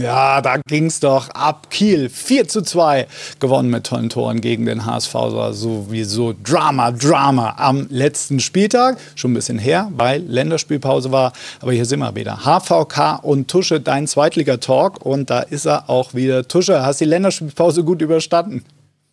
Ja, da ging's doch ab. Kiel 4 zu 2 gewonnen mit tollen Toren gegen den HSV. Sowieso Drama, Drama am letzten Spieltag. Schon ein bisschen her, weil Länderspielpause war. Aber hier sind wir wieder. HVK und Tusche, dein Zweitliga-Talk. Und da ist er auch wieder. Tusche, hast die Länderspielpause gut überstanden?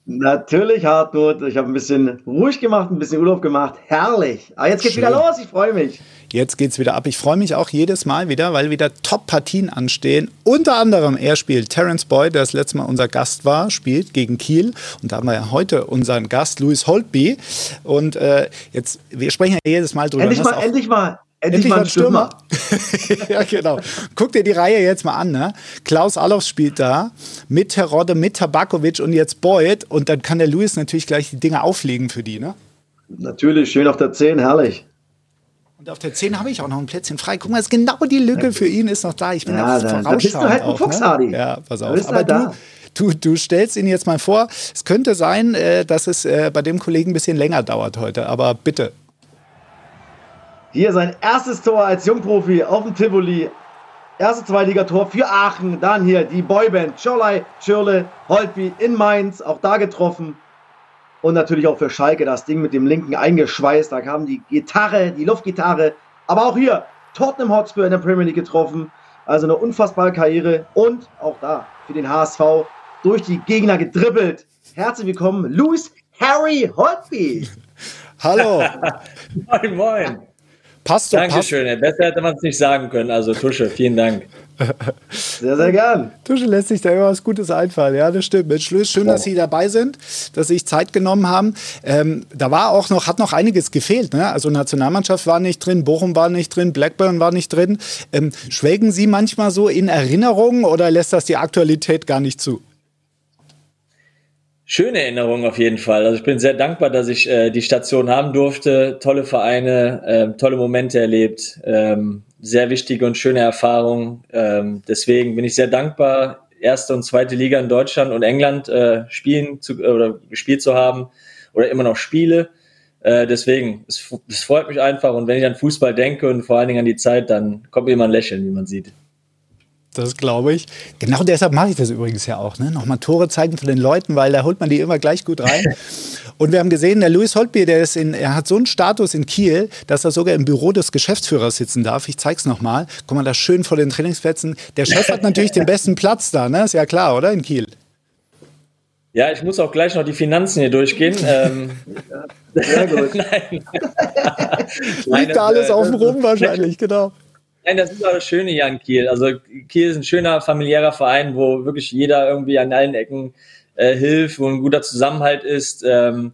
Natürlich, Hartmut. Ich habe ein bisschen ruhig gemacht, ein bisschen Urlaub gemacht. Herrlich. Aber jetzt geht's Schön. wieder los. Ich freue mich. Jetzt geht's wieder ab. Ich freue mich auch jedes Mal wieder, weil wieder Top-Partien anstehen. Unter anderem, er spielt Terence Boyd, der das letzte Mal unser Gast war, spielt gegen Kiel. Und da haben wir ja heute unseren Gast, Louis Holtby. Und äh, jetzt, wir sprechen ja jedes Mal drüber. Endlich mal, endlich mal. Endlich, Endlich mal ein Stürmer. Stürmer. ja, genau. Guck dir die Reihe jetzt mal an. Ne? Klaus Allofs spielt da mit Terodde, mit Tabakovic und jetzt Boyd. Und dann kann der Luis natürlich gleich die Dinge auflegen für die. Ne? Natürlich, schön auf der 10, herrlich. Und auf der 10 habe ich auch noch ein Plätzchen frei. Guck mal, ist genau die Lücke für ihn ist noch da. Ich bin ja, da, da bist du halt ein Fuchs, ne? Ja, pass auf. Aber halt du, du, du stellst ihn jetzt mal vor. Es könnte sein, äh, dass es äh, bei dem Kollegen ein bisschen länger dauert heute. Aber bitte, hier sein erstes Tor als Jungprofi auf dem Tivoli. Erste Zweitligator für Aachen. Dann hier die Boyband Schorlei, Schirle, Holtby in Mainz. Auch da getroffen. Und natürlich auch für Schalke das Ding mit dem linken eingeschweißt. Da kam die Gitarre, die Luftgitarre. Aber auch hier Tottenham Hotspur in der Premier League getroffen. Also eine unfassbare Karriere. Und auch da für den HSV durch die Gegner gedribbelt. Herzlich willkommen, Louis Harry Holtby. Hallo. moin, moin. Passt doch. Dankeschön. Passt. Besser hätte man es nicht sagen können. Also Tusche, vielen Dank. Sehr, sehr gern. Tusche lässt sich da immer was Gutes einfallen. Ja, das stimmt. Mensch, schön, dass Sie dabei sind, dass Sie sich Zeit genommen haben. Ähm, da war auch noch, hat noch einiges gefehlt. Ne? Also Nationalmannschaft war nicht drin, Bochum war nicht drin, Blackburn war nicht drin. Ähm, schwelgen Sie manchmal so in Erinnerungen oder lässt das die Aktualität gar nicht zu? Schöne Erinnerung auf jeden Fall. Also ich bin sehr dankbar, dass ich äh, die Station haben durfte. Tolle Vereine, äh, tolle Momente erlebt, ähm, sehr wichtige und schöne Erfahrungen. Ähm, deswegen bin ich sehr dankbar, erste und zweite Liga in Deutschland und England äh, spielen zu, oder gespielt zu haben oder immer noch spiele. Äh, deswegen, es, es freut mich einfach und wenn ich an Fußball denke und vor allen Dingen an die Zeit, dann kommt mir immer ein Lächeln, wie man sieht. Das glaube ich. Genau deshalb mache ich das übrigens ja auch. Ne? Nochmal Tore zeigen von den Leuten, weil da holt man die immer gleich gut rein. Und wir haben gesehen, der Louis Holtbier, der ist in, er hat so einen Status in Kiel, dass er sogar im Büro des Geschäftsführers sitzen darf. Ich zeige es nochmal. Guck mal, da schön vor den Trainingsplätzen. Der Chef hat natürlich den besten Platz da, ne? Ist ja klar, oder? In Kiel. Ja, ich muss auch gleich noch die Finanzen hier durchgehen. ähm, Sehr gut. Nein. Liegt da alles äh, auf dem Rum wahrscheinlich, genau. Nein, das ist auch das Schöne hier an Kiel. Also Kiel ist ein schöner familiärer Verein, wo wirklich jeder irgendwie an allen Ecken äh, hilft, wo ein guter Zusammenhalt ist, ähm,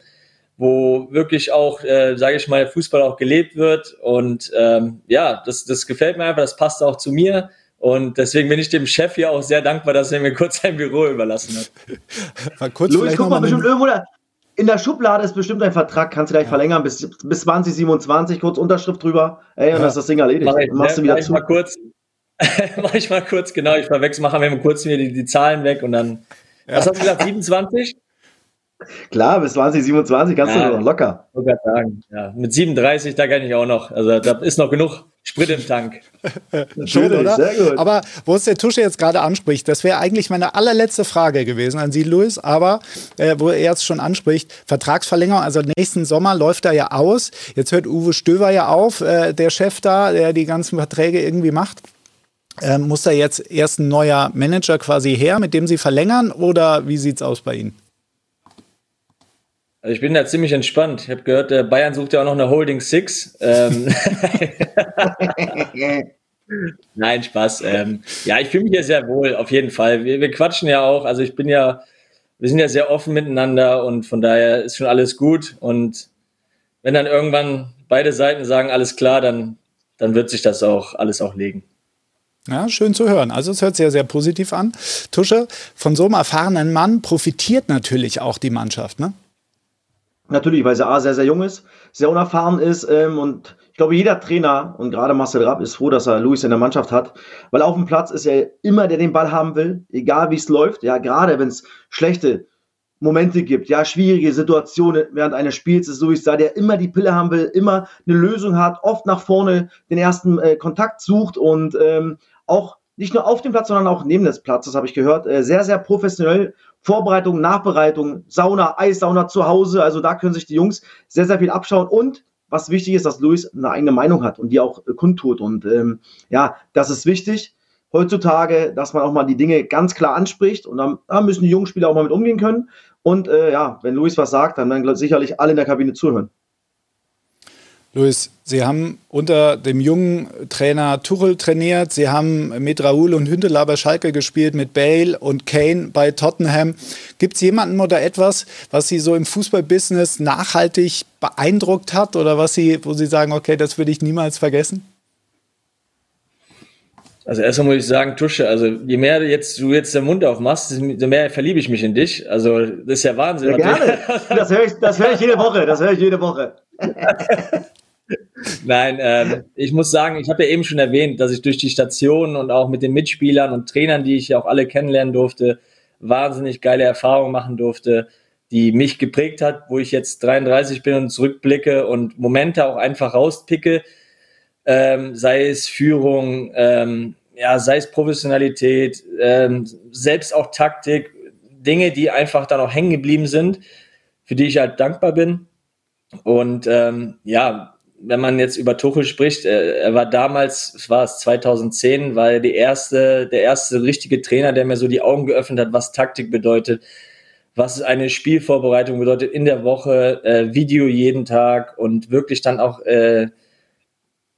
wo wirklich auch, äh, sage ich mal, Fußball auch gelebt wird. Und ähm, ja, das, das gefällt mir einfach, das passt auch zu mir. Und deswegen bin ich dem Chef hier auch sehr dankbar, dass er mir kurz sein Büro überlassen hat. Mal kurz Louis, guck mal, bestimmt irgendwo da, in der Schublade ist bestimmt ein Vertrag, kannst du gleich ja. verlängern bis, bis 2027, kurz Unterschrift drüber. Ey, und ja. dann ist das Ding erledigt. Mach ich, machst du wieder zu. Mal kurz, mach ich mal kurz, genau, ich verwechsel, machen wir mal kurz mir die, die Zahlen weg und dann. Ja. Was hast du gesagt, 27? Klar, bis 2027 kannst ja, du noch locker. Sagen. Ja, mit 37, da kann ich auch noch. Also da ist noch genug Sprit im Tank. Schon, oder? Sehr gut. Aber wo es der Tusche jetzt gerade anspricht, das wäre eigentlich meine allerletzte Frage gewesen an Sie, Luis. Aber äh, wo er jetzt schon anspricht, Vertragsverlängerung, also nächsten Sommer läuft er ja aus. Jetzt hört Uwe Stöver ja auf, äh, der Chef da, der die ganzen Verträge irgendwie macht. Äh, muss da jetzt erst ein neuer Manager quasi her, mit dem Sie verlängern? Oder wie sieht es aus bei Ihnen? Also ich bin da ziemlich entspannt. Ich habe gehört, der Bayern sucht ja auch noch eine Holding Six. Ähm Nein, Spaß. Ähm, ja, ich fühle mich ja sehr wohl, auf jeden Fall. Wir, wir quatschen ja auch. Also ich bin ja, wir sind ja sehr offen miteinander und von daher ist schon alles gut. Und wenn dann irgendwann beide Seiten sagen, alles klar, dann, dann wird sich das auch alles auch legen. Ja, schön zu hören. Also es hört sich ja sehr positiv an. Tusche, von so einem erfahrenen Mann profitiert natürlich auch die Mannschaft, ne? Natürlich, weil sie A sehr, sehr jung ist, sehr unerfahren ist ähm, und ich glaube, jeder Trainer und gerade Marcel Rapp ist froh, dass er Luis in der Mannschaft hat, weil auf dem Platz ist er immer, der den Ball haben will, egal wie es läuft. Ja, gerade wenn es schlechte Momente gibt, ja, schwierige Situationen während eines Spiels ist Luis da, der immer die Pille haben will, immer eine Lösung hat, oft nach vorne den ersten äh, Kontakt sucht und ähm, auch nicht nur auf dem Platz, sondern auch neben des Platzes, habe ich gehört, äh, sehr, sehr professionell. Vorbereitung, Nachbereitung, Sauna, Eissauna zu Hause, also da können sich die Jungs sehr, sehr viel abschauen und was wichtig ist, dass Luis eine eigene Meinung hat und die auch äh, kundtut. Und ähm, ja, das ist wichtig heutzutage, dass man auch mal die Dinge ganz klar anspricht und dann, da müssen die jungen Spieler auch mal mit umgehen können. Und äh, ja, wenn Luis was sagt, dann werden sicherlich alle in der Kabine zuhören. Luis, Sie haben unter dem jungen Trainer Tuchel trainiert. Sie haben mit Raoul und Hündeler bei Schalke gespielt, mit Bale und Kane bei Tottenham. Gibt es jemanden oder etwas, was Sie so im Fußballbusiness nachhaltig beeindruckt hat oder was Sie, wo Sie sagen, okay, das würde ich niemals vergessen? Also erstmal muss ich sagen, Tusche, also je mehr jetzt, du jetzt den Mund aufmachst, desto mehr verliebe ich mich in dich. Also das ist ja Wahnsinn. Ja, gerne. Das höre ich, das hör ich jede Woche. Das höre ich jede Woche. Nein, ähm, ich muss sagen, ich habe ja eben schon erwähnt, dass ich durch die Stationen und auch mit den Mitspielern und Trainern, die ich ja auch alle kennenlernen durfte, wahnsinnig geile Erfahrungen machen durfte, die mich geprägt hat, wo ich jetzt 33 bin und zurückblicke und Momente auch einfach rauspicke, ähm, sei es Führung, ähm, ja, sei es Professionalität, ähm, selbst auch Taktik, Dinge, die einfach dann auch hängen geblieben sind, für die ich halt dankbar bin. Und ähm, ja, wenn man jetzt über Tuchel spricht, äh, er war damals, war es 2010, war er die erste, der erste richtige Trainer, der mir so die Augen geöffnet hat, was Taktik bedeutet, was eine Spielvorbereitung bedeutet in der Woche, äh, Video jeden Tag und wirklich dann auch äh,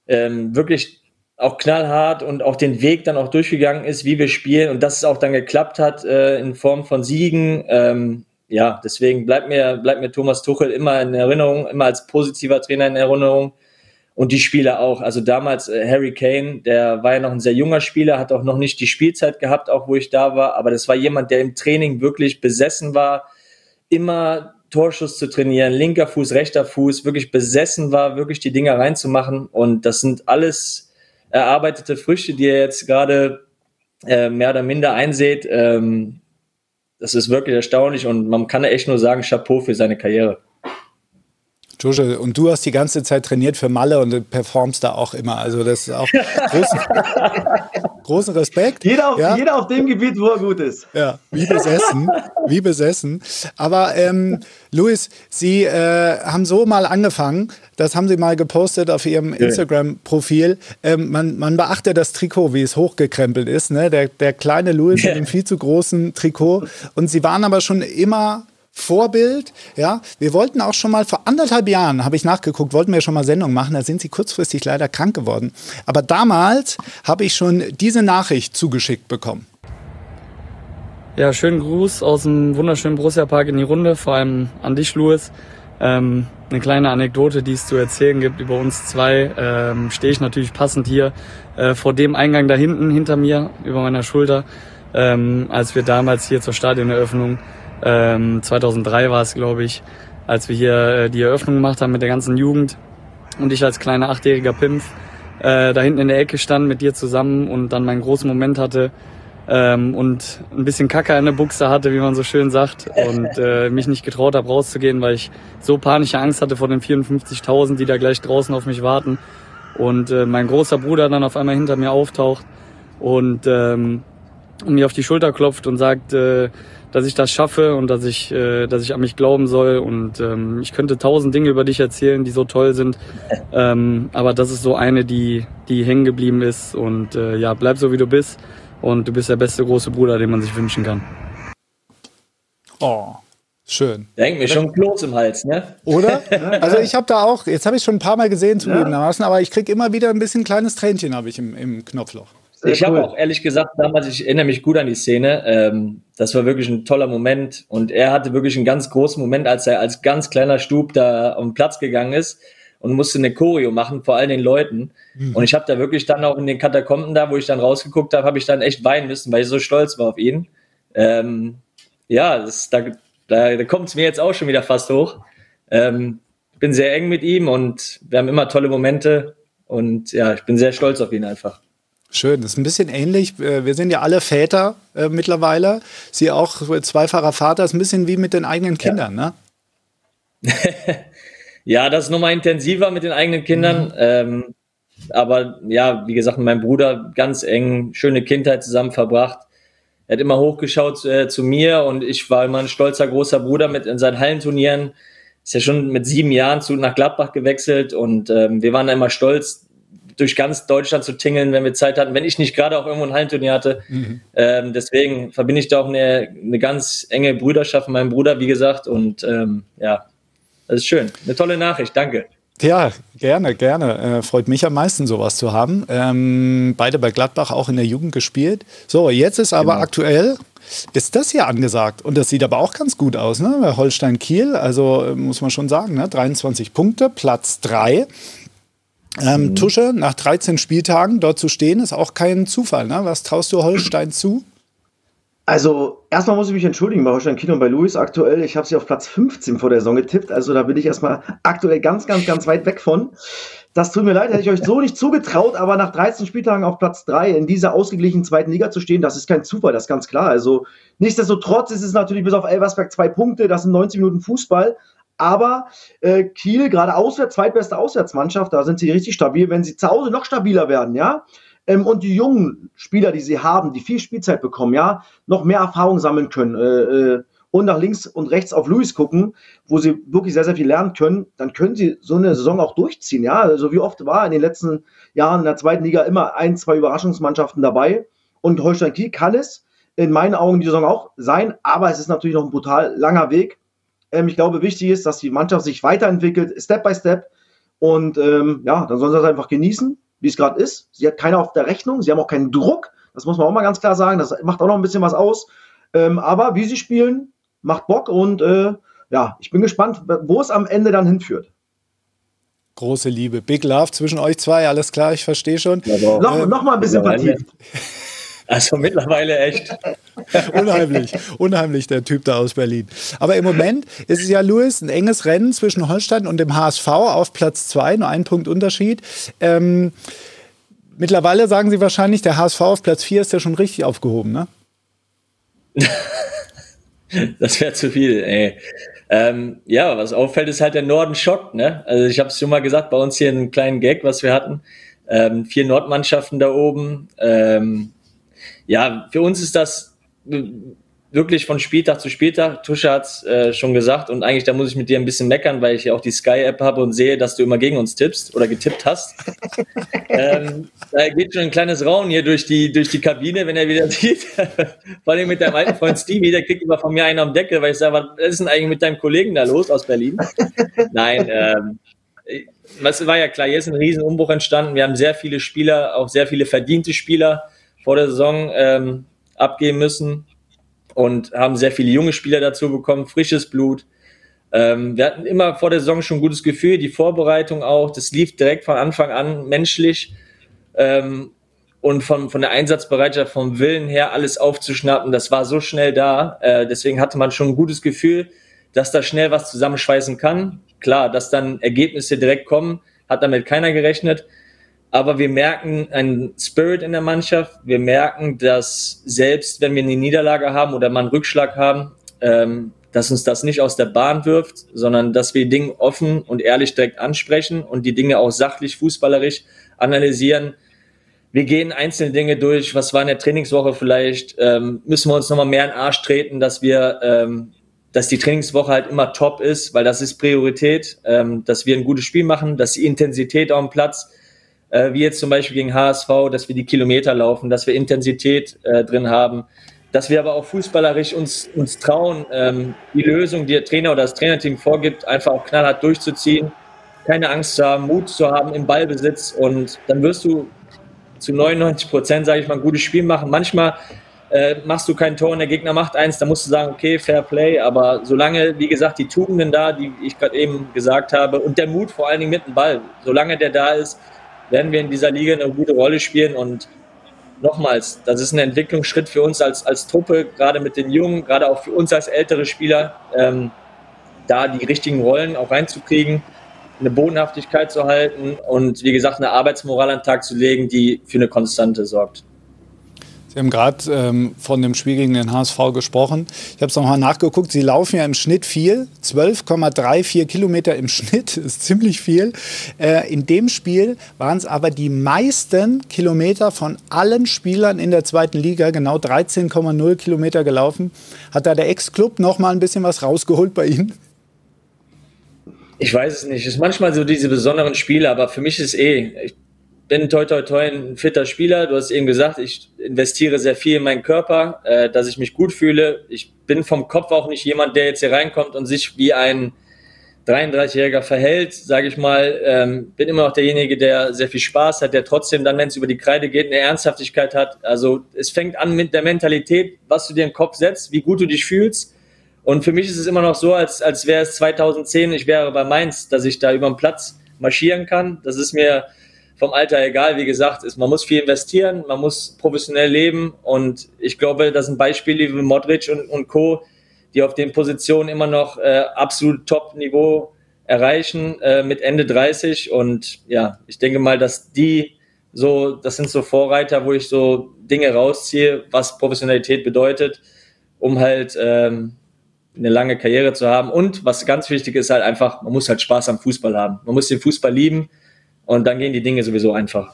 ähm, wirklich auch knallhart und auch den Weg dann auch durchgegangen ist, wie wir spielen und dass es auch dann geklappt hat äh, in Form von Siegen. Ähm, ja, deswegen bleibt mir, bleibt mir Thomas Tuchel immer in Erinnerung, immer als positiver Trainer in Erinnerung. Und die Spieler auch. Also damals äh, Harry Kane, der war ja noch ein sehr junger Spieler, hat auch noch nicht die Spielzeit gehabt, auch wo ich da war. Aber das war jemand, der im Training wirklich besessen war, immer Torschuss zu trainieren, linker Fuß, rechter Fuß, wirklich besessen war, wirklich die Dinger reinzumachen. Und das sind alles erarbeitete Früchte, die er jetzt gerade äh, mehr oder minder einsät. Ähm, das ist wirklich erstaunlich und man kann echt nur sagen, Chapeau für seine Karriere. Jojo, und du hast die ganze Zeit trainiert für Malle und performst da auch immer. Also das ist auch großen, großen Respekt. Jeder auf, ja. jeder auf dem Gebiet, wo er gut ist. Ja, wie besessen, wie besessen. Aber ähm, Luis, Sie äh, haben so mal angefangen, das haben Sie mal gepostet auf Ihrem Instagram-Profil. Ähm, man, man beachte das Trikot, wie es hochgekrempelt ist. Ne? Der, der kleine Luis mit dem viel zu großen Trikot. Und Sie waren aber schon immer Vorbild. Ja, wir wollten auch schon mal vor anderthalb Jahren, habe ich nachgeguckt, wollten wir schon mal Sendung machen. Da sind sie kurzfristig leider krank geworden. Aber damals habe ich schon diese Nachricht zugeschickt bekommen. Ja, schönen Gruß aus dem wunderschönen Borussia Park in die Runde, vor allem an dich, Louis. Ähm, eine kleine Anekdote, die es zu erzählen gibt über uns zwei, ähm, stehe ich natürlich passend hier äh, vor dem Eingang da hinten, hinter mir, über meiner Schulter, ähm, als wir damals hier zur Stadioneröffnung ähm, 2003 war es, glaube ich, als wir hier äh, die Eröffnung gemacht haben mit der ganzen Jugend. Und ich als kleiner achtjähriger Pimpf äh, da hinten in der Ecke stand mit dir zusammen und dann meinen großen Moment hatte ähm, und ein bisschen Kacker in der Buchse hatte, wie man so schön sagt und äh, mich nicht getraut habe rauszugehen, weil ich so panische Angst hatte vor den 54.000, die da gleich draußen auf mich warten. Und äh, mein großer Bruder dann auf einmal hinter mir auftaucht und ähm, mir auf die Schulter klopft und sagt, äh, dass ich das schaffe und dass ich, äh, dass ich an mich glauben soll. Und ähm, ich könnte tausend Dinge über dich erzählen, die so toll sind. Ähm, aber das ist so eine, die, die hängen geblieben ist. Und äh, ja, bleib so wie du bist. Und du bist der beste große Bruder, den man sich wünschen kann. Oh. Schön. Da hängt mir schon Kloß im Hals, ne? Oder? Also ich habe da auch, jetzt habe ich schon ein paar Mal gesehen zugegebenermaßen, aber ich kriege immer wieder ein bisschen kleines Tränchen habe ich im, im Knopfloch. Sehr ich cool. habe auch ehrlich gesagt damals, ich erinnere mich gut an die Szene, ähm, das war wirklich ein toller Moment und er hatte wirklich einen ganz großen Moment, als er als ganz kleiner Stub da auf den Platz gegangen ist und musste eine Choreo machen vor all den Leuten. Mhm. Und ich habe da wirklich dann auch in den Katakomben da, wo ich dann rausgeguckt habe, habe ich dann echt weinen müssen, weil ich so stolz war auf ihn. Ähm, ja, das, da, da, da kommt es mir jetzt auch schon wieder fast hoch. Ähm, bin sehr eng mit ihm und wir haben immer tolle Momente und ja, ich bin sehr stolz auf ihn einfach. Schön, das ist ein bisschen ähnlich. Äh, wir sind ja alle Väter äh, mittlerweile. Sie auch zweifacher Vater, ist ein bisschen wie mit den eigenen Kindern, ja. ne? ja, das ist nochmal intensiver mit den eigenen Kindern. Mhm. Ähm, aber ja, wie gesagt, mit meinem Bruder ganz eng, schöne Kindheit zusammen verbracht. Er hat immer hochgeschaut äh, zu mir und ich war immer ein stolzer großer Bruder mit in seinen Hallenturnieren. Ist ja schon mit sieben Jahren zu nach Gladbach gewechselt und ähm, wir waren immer stolz, durch ganz Deutschland zu tingeln, wenn wir Zeit hatten, wenn ich nicht gerade auch irgendwo ein Hallenturnier hatte. Mhm. Ähm, deswegen verbinde ich da auch eine, eine ganz enge Brüderschaft mit meinem Bruder, wie gesagt. Und ähm, ja, das ist schön. Eine tolle Nachricht, danke. Ja, gerne, gerne. Äh, freut mich am meisten, sowas zu haben. Ähm, beide bei Gladbach auch in der Jugend gespielt. So, jetzt ist aber genau. aktuell, ist das hier angesagt. Und das sieht aber auch ganz gut aus, ne? Bei Holstein Kiel, also äh, muss man schon sagen, ne? 23 Punkte, Platz 3. Ähm, mhm. Tusche, nach 13 Spieltagen dort zu stehen, ist auch kein Zufall. Ne? Was traust du Holstein zu? Also, erstmal muss ich mich entschuldigen bei Holstein Kiel und bei Luis aktuell. Ich habe sie auf Platz 15 vor der Saison getippt. Also, da bin ich erstmal aktuell ganz, ganz, ganz weit weg von. Das tut mir leid, hätte ich euch so nicht zugetraut, aber nach 13 Spieltagen auf Platz 3 in dieser ausgeglichenen zweiten Liga zu stehen, das ist kein Zufall, das ist ganz klar. Also, nichtsdestotrotz ist es natürlich bis auf Elversberg zwei Punkte, das sind 90 Minuten Fußball. Aber äh, Kiel, gerade auswärts, zweitbeste Auswärtsmannschaft, da sind sie richtig stabil. Wenn sie zu Hause noch stabiler werden, ja, ähm, und die jungen Spieler, die sie haben, die viel Spielzeit bekommen, ja, noch mehr Erfahrung sammeln können äh, äh, und nach links und rechts auf Luis gucken, wo sie wirklich sehr, sehr viel lernen können, dann können sie so eine Saison auch durchziehen, ja. Also wie oft war in den letzten Jahren in der zweiten Liga immer ein, zwei Überraschungsmannschaften dabei und Holstein Kiel kann es in meinen Augen die Saison auch sein, aber es ist natürlich noch ein brutal langer Weg ähm, ich glaube, wichtig ist, dass die Mannschaft sich weiterentwickelt, Step by Step. Und ähm, ja, dann sollen sie das einfach genießen, wie es gerade ist. Sie hat keiner auf der Rechnung, sie haben auch keinen Druck. Das muss man auch mal ganz klar sagen. Das macht auch noch ein bisschen was aus. Ähm, aber wie sie spielen, macht Bock und äh, ja, ich bin gespannt, wo es am Ende dann hinführt. Große Liebe, Big Love zwischen euch zwei, alles klar, ich verstehe schon. Ja, noch, noch mal ein bisschen vertieft. Also mittlerweile echt. unheimlich, unheimlich, der Typ da aus Berlin. Aber im Moment ist es ja, Louis, ein enges Rennen zwischen Holstein und dem HSV auf Platz zwei, nur ein Punkt Unterschied. Ähm, mittlerweile sagen Sie wahrscheinlich, der HSV auf Platz vier ist ja schon richtig aufgehoben, ne? das wäre zu viel, ey. Ähm, ja, was auffällt, ist halt der Norden schockt, ne? Also ich habe es schon mal gesagt, bei uns hier einen kleinen Gag, was wir hatten. Ähm, vier Nordmannschaften da oben. Ähm, ja, für uns ist das wirklich von Spieltag zu Spieltag. Tusche hat äh, schon gesagt und eigentlich da muss ich mit dir ein bisschen meckern, weil ich ja auch die Sky-App habe und sehe, dass du immer gegen uns tippst oder getippt hast. ähm, da geht schon ein kleines Rauen hier durch die, durch die Kabine, wenn er wieder sieht. Vor allem mit deinem alten Freund Stevie, der kriegt immer von mir einen am Deckel, weil ich sage, was ist denn eigentlich mit deinem Kollegen da los aus Berlin? Nein, ähm, was war ja klar, hier ist ein Riesenumbruch entstanden. Wir haben sehr viele Spieler, auch sehr viele verdiente Spieler vor der Saison ähm, abgeben müssen und haben sehr viele junge Spieler dazu bekommen, frisches Blut. Ähm, wir hatten immer vor der Saison schon ein gutes Gefühl, die Vorbereitung auch, das lief direkt von Anfang an menschlich ähm, und von, von der Einsatzbereitschaft, vom Willen her, alles aufzuschnappen, das war so schnell da. Äh, deswegen hatte man schon ein gutes Gefühl, dass da schnell was zusammenschweißen kann. Klar, dass dann Ergebnisse direkt kommen, hat damit keiner gerechnet aber wir merken einen Spirit in der Mannschaft. Wir merken, dass selbst wenn wir eine Niederlage haben oder mal einen Rückschlag haben, ähm, dass uns das nicht aus der Bahn wirft, sondern dass wir Dinge offen und ehrlich direkt ansprechen und die Dinge auch sachlich, fußballerisch analysieren. Wir gehen einzelne Dinge durch. Was war in der Trainingswoche vielleicht? Ähm, müssen wir uns nochmal mehr in den Arsch treten, dass wir, ähm, dass die Trainingswoche halt immer top ist, weil das ist Priorität, ähm, dass wir ein gutes Spiel machen, dass die Intensität auf dem Platz äh, wie jetzt zum Beispiel gegen HSV, dass wir die Kilometer laufen, dass wir Intensität äh, drin haben, dass wir aber auch fußballerisch uns, uns trauen, ähm, die Lösung, die der Trainer oder das Trainerteam vorgibt, einfach auch knallhart durchzuziehen, keine Angst zu haben, Mut zu haben im Ballbesitz und dann wirst du zu 99 Prozent, sage ich mal, ein gutes Spiel machen. Manchmal äh, machst du kein Tor und der Gegner macht eins, dann musst du sagen, okay, Fair Play, aber solange, wie gesagt, die Tugenden da, die ich gerade eben gesagt habe und der Mut vor allen Dingen mit dem Ball, solange der da ist, werden wir in dieser Liga eine gute Rolle spielen. Und nochmals, das ist ein Entwicklungsschritt für uns als, als Truppe, gerade mit den Jungen, gerade auch für uns als ältere Spieler. Ähm, da die richtigen Rollen auch reinzukriegen, eine Bodenhaftigkeit zu halten und wie gesagt eine Arbeitsmoral an den Tag zu legen, die für eine Konstante sorgt. Sie haben gerade ähm, von dem Spiel gegen den HSV gesprochen. Ich habe es nochmal nachgeguckt. Sie laufen ja im Schnitt viel. 12,34 Kilometer im Schnitt ist ziemlich viel. Äh, in dem Spiel waren es aber die meisten Kilometer von allen Spielern in der zweiten Liga. Genau 13,0 Kilometer gelaufen. Hat da der Ex-Club noch mal ein bisschen was rausgeholt bei Ihnen? Ich weiß es nicht. Es ist manchmal so diese besonderen Spiele, aber für mich ist eh. Ich bin toi toi toi ein fitter Spieler. Du hast eben gesagt, ich investiere sehr viel in meinen Körper, äh, dass ich mich gut fühle. Ich bin vom Kopf auch nicht jemand, der jetzt hier reinkommt und sich wie ein 33-Jähriger verhält, sage ich mal. Ähm, bin immer noch derjenige, der sehr viel Spaß hat, der trotzdem dann, wenn es über die Kreide geht, eine Ernsthaftigkeit hat. Also es fängt an mit der Mentalität, was du dir den Kopf setzt, wie gut du dich fühlst. Und für mich ist es immer noch so, als, als wäre es 2010, ich wäre bei Mainz, dass ich da über den Platz marschieren kann. Das ist mir vom Alter egal. Wie gesagt, ist, man muss viel investieren, man muss professionell leben und ich glaube, das sind Beispiele wie Modric und, und Co., die auf den Positionen immer noch äh, absolut Top-Niveau erreichen äh, mit Ende 30 und ja, ich denke mal, dass die so, das sind so Vorreiter, wo ich so Dinge rausziehe, was Professionalität bedeutet, um halt ähm, eine lange Karriere zu haben. Und was ganz wichtig ist, halt einfach, man muss halt Spaß am Fußball haben. Man muss den Fußball lieben und dann gehen die Dinge sowieso einfach.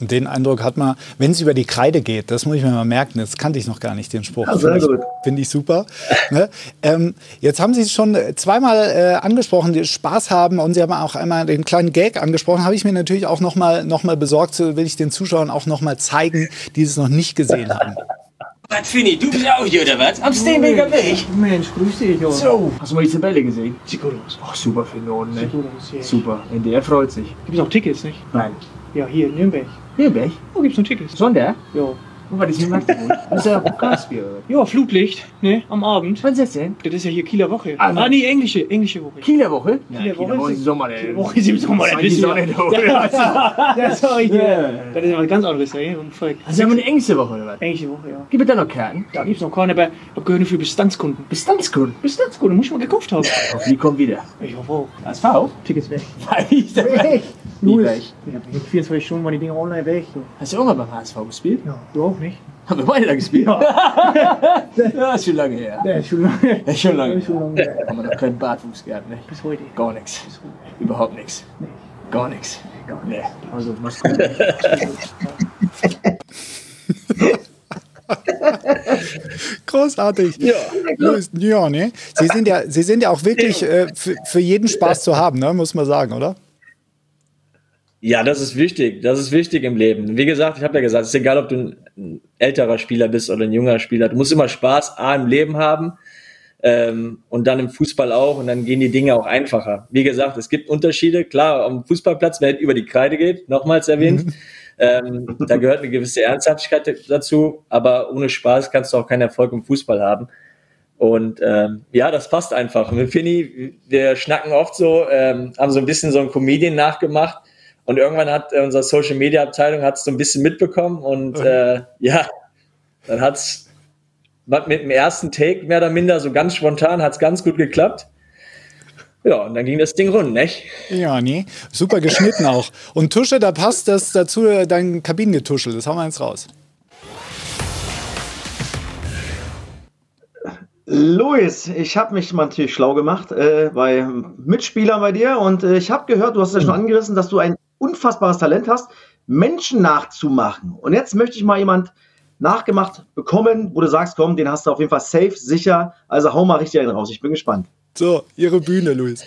Und den Eindruck hat man, wenn es über die Kreide geht, das muss ich mir mal merken, das kannte ich noch gar nicht, den Spruch. Ja, sehr Finde ich, super. ne? ähm, jetzt haben Sie es schon zweimal äh, angesprochen, die Spaß haben und Sie haben auch einmal den kleinen Gag angesprochen, habe ich mir natürlich auch noch mal, noch mal besorgt, so will ich den Zuschauern auch noch mal zeigen, die es noch nicht gesehen haben. Was, Finny, du bist auch hier, oder was? Am Steenbeker Weg? Mensch, grüß dich, Junge. So. Hast du mal die Tabelle gesehen? Sieht gut aus. Ach, super für Norden, ne? Sieht gut aus, ja. Super. NDR freut sich. Gibt es auch Tickets, nicht? Nein. Ja, hier in Nürnberg. Nürnberg? Wo gibt's noch Tickets? Sonder? Ja. Wo war das Magdeburg? Das ist ja Pokalspiel. Ja, Flutlicht, ne? Am Abend. Wann ist das denn? Das ist ja hier Kieler Woche. Ah, Ah, nee, englische, englische Woche. Kieler Woche? Kieler Woche Kieler Woche ist- im Sommer, ey. Kieler Woche ist im Sommer, das Das wissen wir. Ja, das ich Ja. dir. Das ist ja was ganz anderes, ey. Also haben wir eine englische Woche, oder was? Englische Woche, ja. Gibt es da noch Karten? Da gibt's noch keine, aber ich gehören für Bestandskunden. Bestandskunden. Bestandskunden, muss ich mal gekauft haben. Hoffentlich kommt wieder. Ich hoffe auch. HSV? Tickets weg. Wie Louis. weg? Ja, in 24 Stunden waren die Dinger online weg. Hast du auch mal beim HSV gespielt? Ja, du auch nicht? Haben wir beide da gespielt? Ja. ja, ist schon lange her. Ja, schon lange. Ja, schon lange. Schon lange. her. Haben wir noch keinen Bartwuchs gehabt, ne? Bis heute. Gar nichts. Überhaupt nichts. Gar nichts. Nee. Also, machst du. Großartig. Ja. Louis, ja, ne? Sie sind ja, Sie sind ja auch wirklich äh, für, für jeden Spaß zu haben, ne? muss man sagen, oder? Ja, das ist wichtig. Das ist wichtig im Leben. Wie gesagt, ich habe ja gesagt, es ist egal, ob du ein älterer Spieler bist oder ein junger Spieler. Du musst immer Spaß A im Leben haben ähm, und dann im Fußball auch und dann gehen die Dinge auch einfacher. Wie gesagt, es gibt Unterschiede. Klar, am Fußballplatz, wenn es über die Kreide geht, nochmals erwähnt, ähm, da gehört eine gewisse Ernsthaftigkeit dazu, aber ohne Spaß kannst du auch keinen Erfolg im Fußball haben. Und ähm, ja, das passt einfach. Mit Finny, wir schnacken oft so, ähm, haben so ein bisschen so ein Comedian nachgemacht. Und irgendwann hat äh, unsere Social Media Abteilung hat es so ein bisschen mitbekommen und äh, ja, dann hat's mit dem ersten Take mehr oder minder so ganz spontan hat's ganz gut geklappt. Ja, und dann ging das Ding rund, nicht? Ja, nee. Super geschnitten auch. Und Tusche, da passt das dazu äh, dein Kabinengetuschel. Das haben wir jetzt raus. Luis, ich habe mich mal natürlich schlau gemacht äh, bei Mitspielern bei dir und äh, ich habe gehört, du hast es ja schon angerissen, dass du ein unfassbares Talent hast, Menschen nachzumachen. Und jetzt möchte ich mal jemand nachgemacht bekommen, wo du sagst, komm, den hast du auf jeden Fall safe, sicher. Also hau mal richtig einen raus. Ich bin gespannt. So, Ihre Bühne, Luis.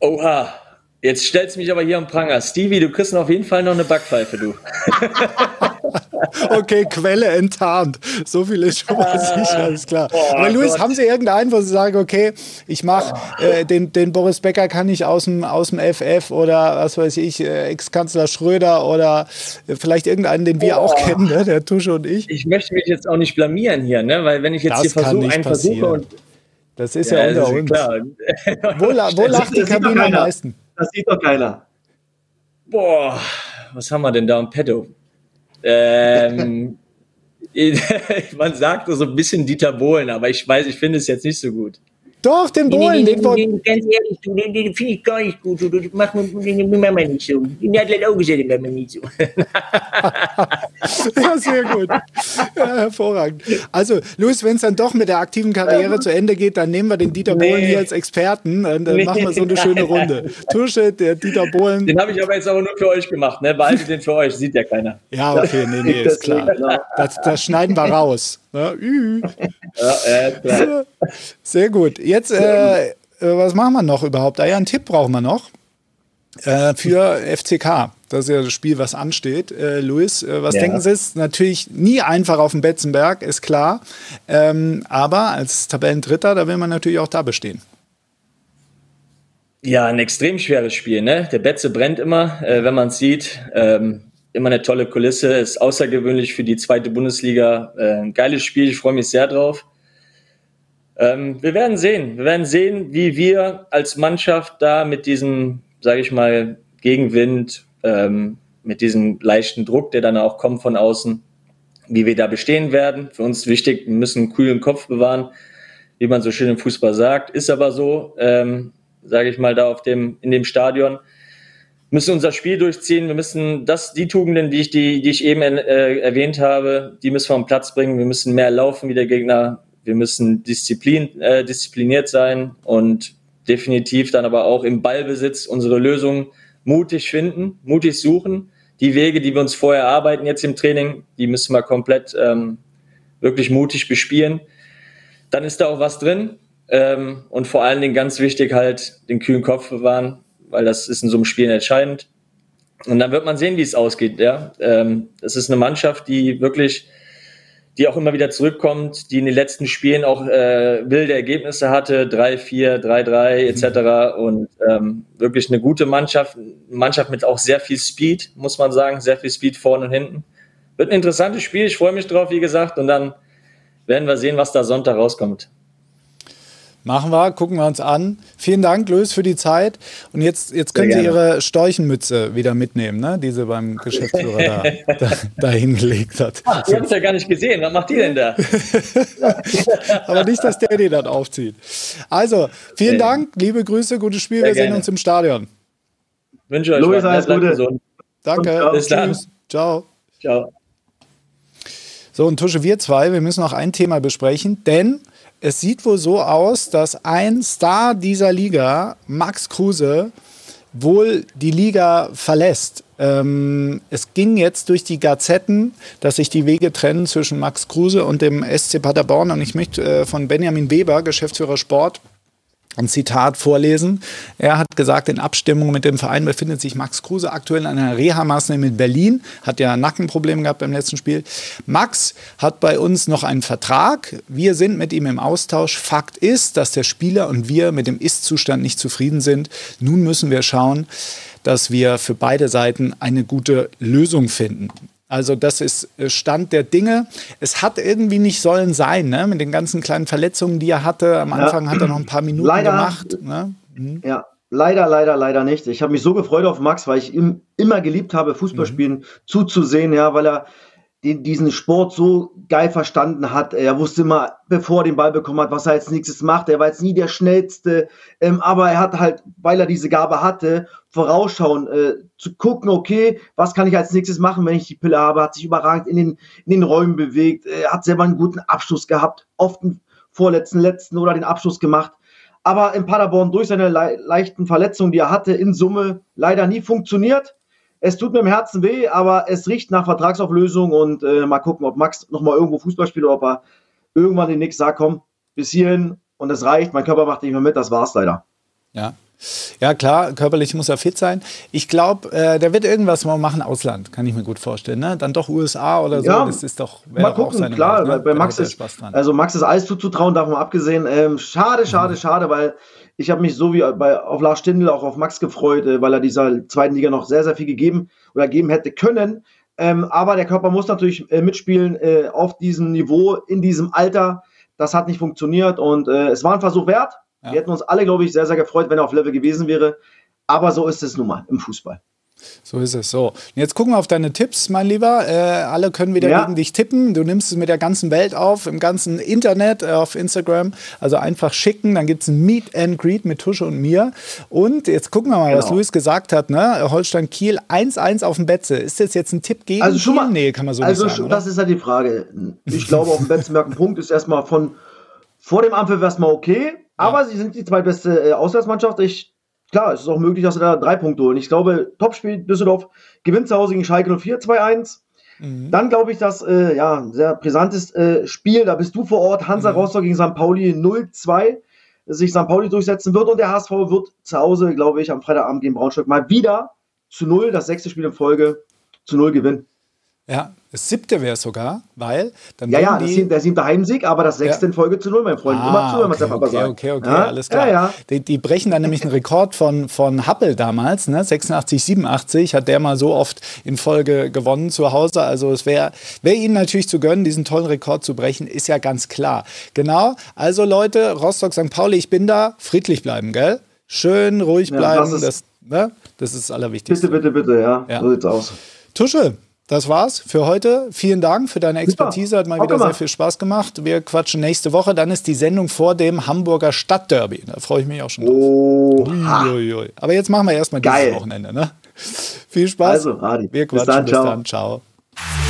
Oha, jetzt stellst du mich aber hier am Pranger. Stevie, du kriegst auf jeden Fall noch eine Backpfeife, du. Okay, Quelle enttarnt. So viel ist schon mal sicher, ist klar. Oh Aber Luis, haben Sie irgendeinen, wo Sie sagen, okay, ich mache äh, den, den Boris Becker kann ich aus dem, aus dem FF oder was weiß ich, äh, Ex-Kanzler Schröder oder äh, vielleicht irgendeinen, den wir auch kennen, ne? der Tusche und ich. Ich möchte mich jetzt auch nicht blamieren hier, ne? Weil wenn ich jetzt Das hier versuche, einen versuche passieren. und Das ist ja, das unter uns. klar. Wo, wo lacht die Kabine am meisten? Das sieht doch keiner. Boah, was haben wir denn da im Petto? Ähm, man sagt so ein bisschen Dieter Bohlen, aber ich weiß, ich finde es jetzt nicht so gut. Doch, den Bohlen, den, den, den, Ganz ehrlich, du, den, den finde ich gar nicht gut. Du, du mach mir den Mama nicht so. Den hat auch gesagt, den Mama nicht so. ja, sehr gut. Ja, hervorragend. Also, Luis, wenn es dann doch mit der aktiven Karriere zu Ende geht, dann nehmen wir den Dieter Bohlen hier als Experten und dann machen wir so eine schöne Runde. Tusche, der Dieter Bohlen. Den habe ich aber jetzt aber nur für euch gemacht. Ne? Behaltet den für euch, sieht ja keiner. Ja, okay, nee, nee, ist klar. Das, das schneiden wir raus. Ja, ja, klar. Sehr gut. Jetzt, äh, äh, was machen wir noch überhaupt? Ah ja, einen Tipp brauchen wir noch äh, für FCK. Das ist ja das Spiel, was ansteht. Äh, Luis, äh, was ja. denken Sie? Ist natürlich nie einfach auf dem Betzenberg, ist klar. Ähm, aber als Tabellendritter, da will man natürlich auch da bestehen. Ja, ein extrem schweres Spiel. Ne? Der Betze brennt immer, äh, wenn man es sieht. Ähm, immer eine tolle Kulisse, ist außergewöhnlich für die zweite Bundesliga. Äh, ein geiles Spiel, ich freue mich sehr drauf. Ähm, wir werden sehen. Wir werden sehen, wie wir als Mannschaft da mit diesem, sage ich mal, Gegenwind, ähm, mit diesem leichten Druck, der dann auch kommt von außen, wie wir da bestehen werden. Für uns wichtig, wir müssen einen kühlen Kopf bewahren, wie man so schön im Fußball sagt. Ist aber so, ähm, sage ich mal, da auf dem, in dem Stadion müssen unser Spiel durchziehen. Wir müssen das, die Tugenden, die ich, die, die ich eben äh, erwähnt habe, die müssen wir am Platz bringen. Wir müssen mehr laufen wie der Gegner. Wir müssen Disziplin, äh, diszipliniert sein und definitiv dann aber auch im Ballbesitz unsere Lösungen mutig finden, mutig suchen. Die Wege, die wir uns vorher arbeiten jetzt im Training, die müssen wir komplett ähm, wirklich mutig bespielen. Dann ist da auch was drin. Ähm, und vor allen Dingen ganz wichtig halt den kühlen Kopf bewahren, weil das ist in so einem Spiel entscheidend. Und dann wird man sehen, wie es ausgeht. Ja, ähm, es ist eine Mannschaft, die wirklich, die auch immer wieder zurückkommt, die in den letzten Spielen auch äh, wilde Ergebnisse hatte, 3-4, 3-3 etc. Und ähm, wirklich eine gute Mannschaft, eine Mannschaft mit auch sehr viel Speed, muss man sagen, sehr viel Speed vorne und hinten. Wird ein interessantes Spiel. Ich freue mich drauf, wie gesagt, und dann werden wir sehen, was da Sonntag rauskommt. Machen wir, gucken wir uns an. Vielen Dank, Luis, für die Zeit. Und jetzt, jetzt können Sie Ihre Storchenmütze wieder mitnehmen, ne? die Sie beim Geschäftsführer da, da, da hingelegt hat. Ach, ich habe es ja gar nicht gesehen. Was macht die denn da? Aber nicht, dass der die dann aufzieht. Also, vielen Dank, liebe Grüße, gutes Spiel. Sehr wir gerne. sehen uns im Stadion. Wünsche euch Luis, alles Gute. Gesund. Danke. Bis dann. Tschüss. Ciao. Ciao. So, und Tusche, wir zwei, wir müssen noch ein Thema besprechen, denn es sieht wohl so aus, dass ein Star dieser Liga, Max Kruse, wohl die Liga verlässt. Ähm, es ging jetzt durch die Gazetten, dass sich die Wege trennen zwischen Max Kruse und dem SC Paderborn. Und ich möchte äh, von Benjamin Weber, Geschäftsführer Sport, ein Zitat vorlesen. Er hat gesagt, in Abstimmung mit dem Verein befindet sich Max Kruse aktuell in einer Reha-Maßnahme in Berlin, hat ja Nackenprobleme gehabt beim letzten Spiel. Max hat bei uns noch einen Vertrag. Wir sind mit ihm im Austausch. Fakt ist, dass der Spieler und wir mit dem Ist-Zustand nicht zufrieden sind. Nun müssen wir schauen, dass wir für beide Seiten eine gute Lösung finden. Also das ist äh, Stand der Dinge. Es hat irgendwie nicht sollen sein, ne? mit den ganzen kleinen Verletzungen, die er hatte. Am Anfang ja. hat er noch ein paar Minuten leider, gemacht. Ne? Mhm. Ja, leider, leider, leider nicht. Ich habe mich so gefreut auf Max, weil ich ihm immer geliebt habe, Fußballspielen mhm. zuzusehen, ja, weil er den, diesen Sport so geil verstanden hat. Er wusste immer, bevor er den Ball bekommen hat, was er als nächstes macht. Er war jetzt nie der Schnellste, ähm, aber er hat halt, weil er diese Gabe hatte, vorausschauen, äh, zu gucken, okay, was kann ich als nächstes machen, wenn ich die Pille habe, hat sich überragend in den, in den Räumen bewegt, er hat selber einen guten Abschluss gehabt, oft einen vorletzten, letzten oder den Abschluss gemacht. Aber in Paderborn durch seine le leichten Verletzungen, die er hatte, in Summe leider nie funktioniert es tut mir im Herzen weh, aber es riecht nach Vertragsauflösung und äh, mal gucken, ob Max nochmal irgendwo Fußball spielt oder ob er irgendwann den Nix sagt, komm, bis hierhin und es reicht, mein Körper macht nicht mehr mit, das war's leider. Ja. Ja, klar, körperlich muss er fit sein. Ich glaube, äh, der wird irgendwas mal machen, Ausland, kann ich mir gut vorstellen. Ne? Dann doch USA oder so. Ja, das ist doch. Mal gucken, klar, Welt, ne? bei Max ist, also Max ist alles zuzutrauen, davon abgesehen. Ähm, schade, schade, mhm. schade, weil ich habe mich so wie bei, auf Lars Stindl auch auf Max gefreut, äh, weil er dieser zweiten Liga noch sehr, sehr viel gegeben oder geben hätte können. Ähm, aber der Körper muss natürlich äh, mitspielen äh, auf diesem Niveau, in diesem Alter. Das hat nicht funktioniert und äh, es war ein Versuch wert. Ja. Wir hätten uns alle, glaube ich, sehr, sehr gefreut, wenn er auf Level gewesen wäre. Aber so ist es nun mal im Fußball. So ist es. So. Jetzt gucken wir auf deine Tipps, mein Lieber. Äh, alle können wieder Ja. gegen dich tippen. Du nimmst es mit der ganzen Welt auf, im ganzen Internet, äh, auf Instagram. Also einfach schicken. Dann gibt es ein Meet and Greet mit Tusche und mir. Und jetzt gucken wir mal, was Genau. Luis gesagt hat. Ne? Holstein Kiel 1-1 auf dem Betze. Ist das jetzt ein Tipp gegen Also schon Kiel? mal, Nee, kann man so also nicht sagen. Oder? das ist halt die Frage. Ich glaube, auf dem Betzenberg ein Punkt ist erstmal von vor dem Anpfiff erstmal okay, aber sie sind die zweitbeste äh, Auswärtsmannschaft. Ich, klar, es ist auch möglich, dass sie da drei Punkte holen. Ich glaube, Topspiel Düsseldorf gewinnt zu Hause gegen Schalke 04 2-1. Mhm. Dann glaube ich, dass äh, ja, ein sehr brisantes äh, Spiel, da bist du vor Ort, Hansa Mhm. Rostock gegen St. Pauli 0-2, sich St. Pauli durchsetzen wird und der HSV wird zu Hause, glaube ich, am Freitagabend gegen Braunschweig mal wieder zu Null, das sechste Spiel in Folge, zu Null gewinnen. Ja, das siebte wäre es sogar, weil dann Ja, ja, das ist der siebte Heimsieg, aber das sechste Ja. in Folge zu null, mein Freund. Immer zu, wenn man okay, okay, sagt. okay, okay, ja? alles klar. Ja, ja. Die, die brechen dann nämlich einen Rekord von, von Happel damals, ne? 86, 87 hat der mal so oft in Folge gewonnen zu Hause. Also es wäre wär ihnen natürlich zu gönnen, diesen tollen Rekord zu brechen, ist ja ganz klar. Genau, also Leute, Rostock, St. Pauli, ich bin da, friedlich bleiben, gell? Schön, ruhig bleiben, das das, ist- ne? das ist das Allerwichtigste. Bitte, bitte, bitte, ja. Ja. So sieht's aus. Tusche, das war's für heute. Vielen Dank für deine Expertise. Hat mal Auch wieder sehr gemacht. viel Spaß gemacht. Wir quatschen nächste Woche. Dann ist die Sendung vor dem Hamburger Stadtderby. Da freue ich mich auch schon drauf. Oh. Aber jetzt machen wir erstmal dieses Geil. Wochenende. Ne? Viel Spaß. Also, Adi, Wir bis quatschen. dann, Bis ciao. dann. Ciao.